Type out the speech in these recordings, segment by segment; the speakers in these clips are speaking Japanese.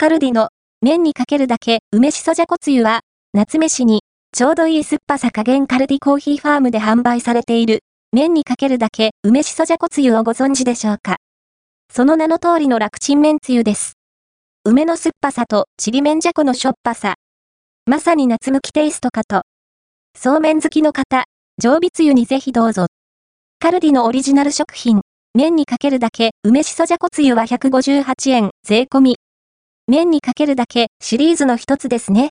カルディの麺にかけるだけ梅しそじゃこつゆは、夏飯にちょうどいい酸っぱさ加減カルディコーヒーファームで販売されている麺にかけるだけ梅しそじゃこつゆをご存知でしょうかその名の通りの楽ちん麺つゆです。梅の酸っぱさとちりめんじゃこのしょっぱさ。まさに夏向きテイストかと。そうめん好きの方、常備つゆにぜひどうぞ。カルディのオリジナル食品、麺にかけるだけ梅しそじゃこつゆは158円、税込み。麺にかけるだけシリーズの一つですね。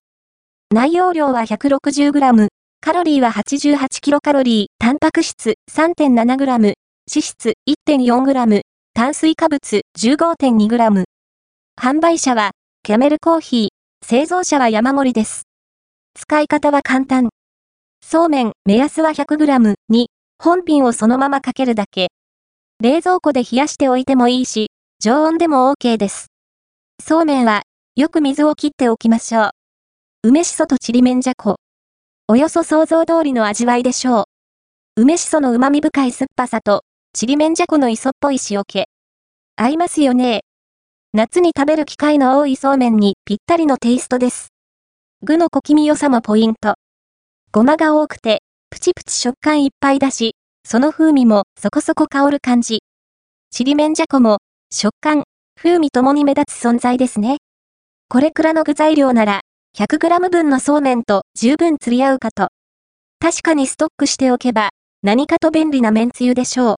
内容量は 160g、カロリーは 88kcal、タンパク質 3.7g、脂質 1.4g、炭水化物 15.2g。販売者は、キャメルコーヒー、製造者は山盛りです。使い方は簡単。そうめん、目安は 100g に、本品をそのままかけるだけ。冷蔵庫で冷やしておいてもいいし、常温でも OK です。そうめんは、よく水を切っておきましょう。梅しそとちりめんじゃこ。およそ想像通りの味わいでしょう。梅しその旨味深い酸っぱさと、ちりめんじゃこの磯っぽい塩気。合いますよね夏に食べる機会の多いそうめんにぴったりのテイストです。具の小気味良さもポイント。ごまが多くて、プチプチ食感いっぱいだし、その風味もそこそこ香る感じ。ちりめんじゃこも、食感、風味ともに目立つ存在ですね。これくらの具材量なら、100g 分のそうめんと十分釣り合うかと。確かにストックしておけば、何かと便利なめんつゆでしょう。